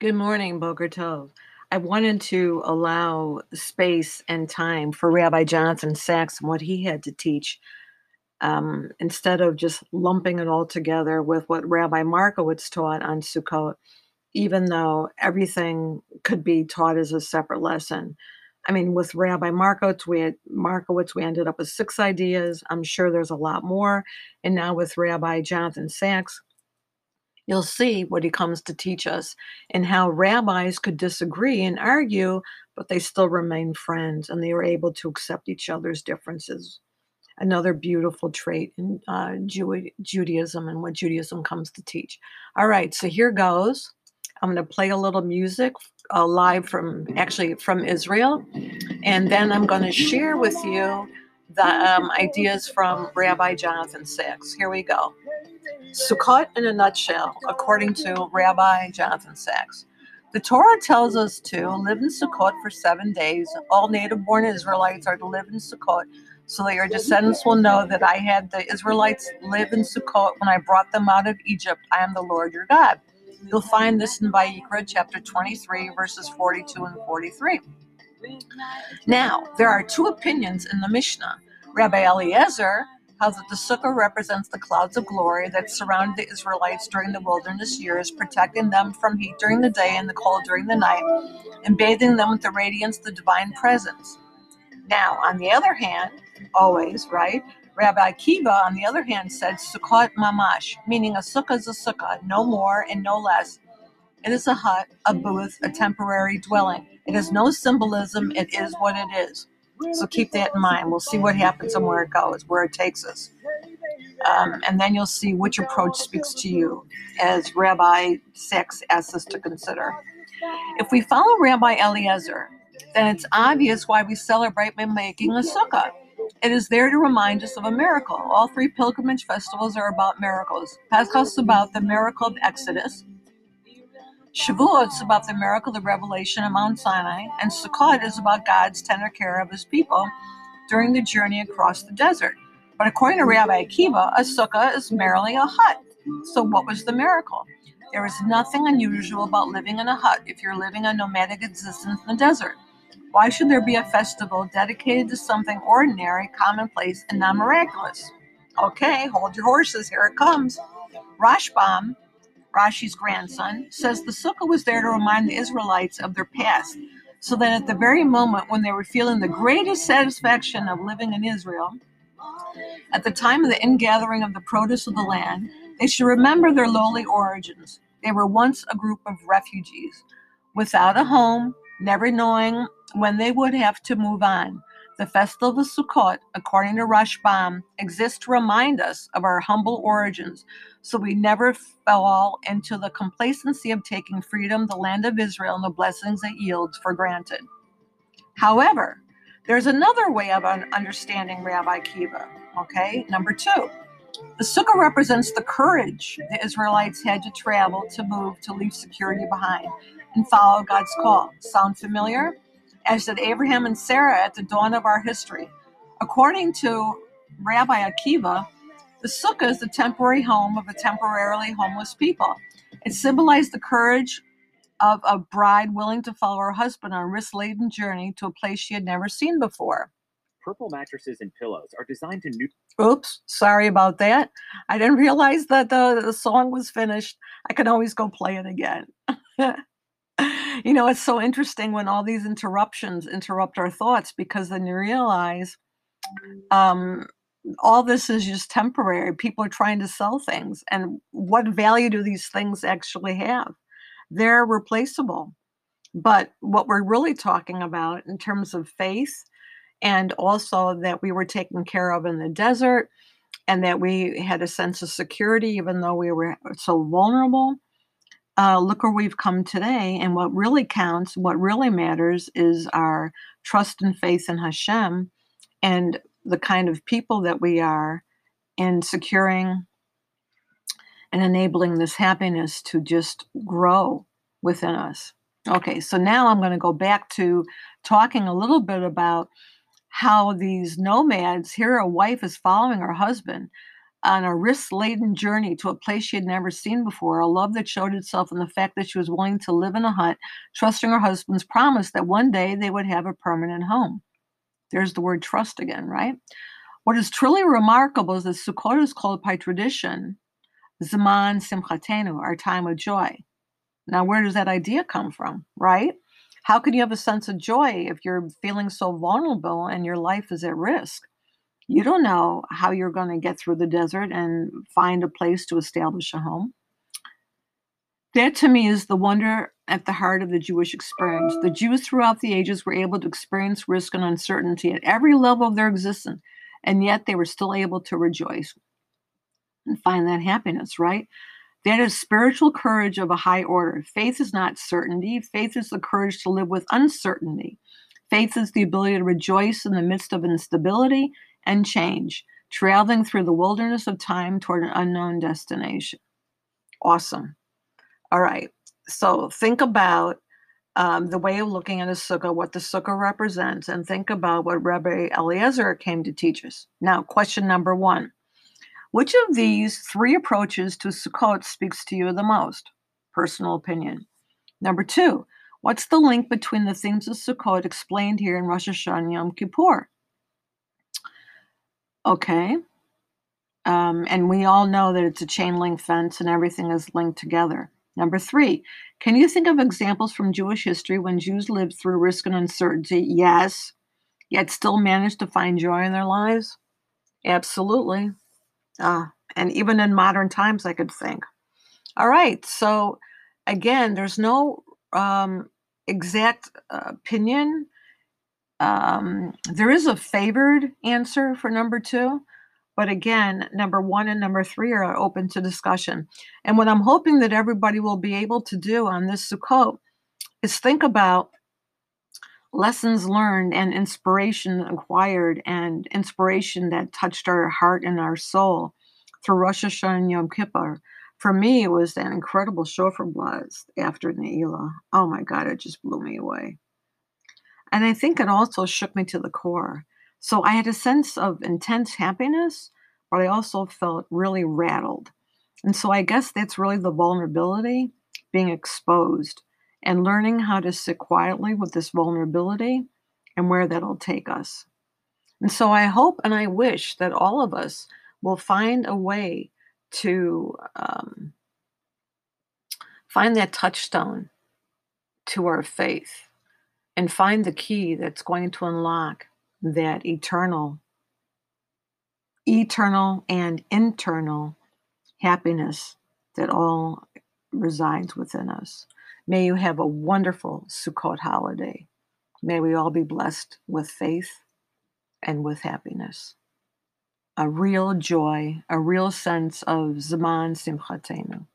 Good morning, Boker Tov. I wanted to allow space and time for Rabbi Jonathan Sacks and what he had to teach um, instead of just lumping it all together with what Rabbi Markowitz taught on Sukkot, even though everything could be taught as a separate lesson. I mean, with Rabbi Markowitz, we had Markowitz, we ended up with six ideas. I'm sure there's a lot more. And now with Rabbi Jonathan Sacks, you'll see what he comes to teach us and how rabbis could disagree and argue, but they still remain friends and they were able to accept each other's differences. Another beautiful trait in uh, Jew- Judaism and what Judaism comes to teach. All right, so here goes. I'm going to play a little music uh, live from actually from Israel, and then I'm going to share with you the um, ideas from Rabbi Jonathan Sacks. Here we go. Sukkot in a nutshell, according to Rabbi Jonathan Sacks. The Torah tells us to live in Sukkot for seven days. All native born Israelites are to live in Sukkot so that your descendants will know that I had the Israelites live in Sukkot when I brought them out of Egypt. I am the Lord your God. You'll find this in Vayikra chapter 23, verses 42 and 43. Now, there are two opinions in the Mishnah. Rabbi Eliezer held that the sukkah represents the clouds of glory that surrounded the Israelites during the wilderness years, protecting them from heat during the day and the cold during the night, and bathing them with the radiance of the divine presence. Now, on the other hand, always, right? Rabbi Akiva, on the other hand, said Sukkot Mamash, meaning a sukkah is a sukkah, no more and no less. It is a hut, a booth, a temporary dwelling. It has no symbolism, it is what it is. So keep that in mind. We'll see what happens and where it goes, where it takes us. Um, and then you'll see which approach speaks to you, as Rabbi Sacks asks us to consider. If we follow Rabbi Eliezer, then it's obvious why we celebrate by making a sukkah. It is there to remind us of a miracle. All three pilgrimage festivals are about miracles. Pesach is about the miracle of Exodus. Shavuot is about the miracle of the revelation of Mount Sinai, and Sukkot is about God's tender care of his people during the journey across the desert. But according to Rabbi Akiva, a sukkah is merely a hut. So, what was the miracle? There is nothing unusual about living in a hut if you're living a nomadic existence in the desert. Why should there be a festival dedicated to something ordinary, commonplace, and non miraculous? Okay, hold your horses, here it comes. Rashbam Rashi's grandson, says the sukkah was there to remind the Israelites of their past, so that at the very moment when they were feeling the greatest satisfaction of living in Israel, at the time of the ingathering of the produce of the land, they should remember their lowly origins. They were once a group of refugees, without a home, never knowing when they would have to move on. The festival of Sukkot, according to Rashbam, exists to remind us of our humble origins, so we never fall into the complacency of taking freedom, the land of Israel, and the blessings it yields for granted. However, there's another way of understanding Rabbi Akiva. Okay, number two. The sukkah represents the courage the Israelites had to travel to move to leave security behind and follow God's call. Sound familiar? As did Abraham and Sarah at the dawn of our history. According to Rabbi Akiva, the sukkah is the temporary home of a temporarily homeless people. It symbolized the courage of a bride willing to follow her husband on a risk laden journey to a place she had never seen before. Purple mattresses and pillows are designed to. New- Oops, sorry about that. I didn't realize that the, the song was finished. I can always go play it again. you know, it's so interesting when all these interruptions interrupt our thoughts because then you realize um, all this is just temporary. People are trying to sell things. And what value do these things actually have? They're replaceable. But what we're really talking about in terms of faith and also that we were taken care of in the desert and that we had a sense of security even though we were so vulnerable uh, look where we've come today. And what really counts, what really matters, is our trust and faith in Hashem and the kind of people that we are in securing and enabling this happiness to just grow within us. Okay, so now I'm going to go back to talking a little bit about how these nomads here, a wife is following her husband on a risk laden journey to a place she had never seen before, a love that showed itself in the fact that she was willing to live in a hut, trusting her husband's promise that one day they would have a permanent home. There's the word trust again, right? What is truly remarkable is that Sukkot is called by tradition Zaman Simchatenu, our time of joy. Now, where does that idea come from, right? How can you have a sense of joy if you're feeling so vulnerable and your life is at risk? You don't know how you're going to get through the desert and find a place to establish a home. That to me is the wonder at the heart of the Jewish experience. The Jews throughout the ages were able to experience risk and uncertainty at every level of their existence, and yet they were still able to rejoice and find that happiness, right? That is spiritual courage of a high order. Faith is not certainty, faith is the courage to live with uncertainty. Faith is the ability to rejoice in the midst of instability and change, traveling through the wilderness of time toward an unknown destination. Awesome. All right. So think about um, the way of looking at a sukkah, what the sukkah represents, and think about what Rabbi Eliezer came to teach us. Now, question number one Which of these three approaches to Sukkot speaks to you the most? Personal opinion. Number two, what's the link between the themes of Sukkot explained here in Rosh Hashanah Yom Kippur? Okay. Um, and we all know that it's a chain link fence and everything is linked together. Number three, can you think of examples from Jewish history when Jews lived through risk and uncertainty? Yes, yet still managed to find joy in their lives? Absolutely. Uh, and even in modern times, I could think. All right, so again, there's no um, exact uh, opinion um, there is a favored answer for number two, but again, number one and number three are open to discussion. And what I'm hoping that everybody will be able to do on this Sukkot is think about lessons learned and inspiration acquired and inspiration that touched our heart and our soul through Rosh Hashanah and Yom Kippur. For me, it was that incredible shofar blast after Ne'ilah. Oh my God, it just blew me away. And I think it also shook me to the core. So I had a sense of intense happiness, but I also felt really rattled. And so I guess that's really the vulnerability being exposed and learning how to sit quietly with this vulnerability and where that'll take us. And so I hope and I wish that all of us will find a way to um, find that touchstone to our faith and find the key that's going to unlock that eternal, eternal and internal happiness that all resides within us. May you have a wonderful Sukkot holiday. May we all be blessed with faith and with happiness. A real joy, a real sense of Zaman Simchatenu.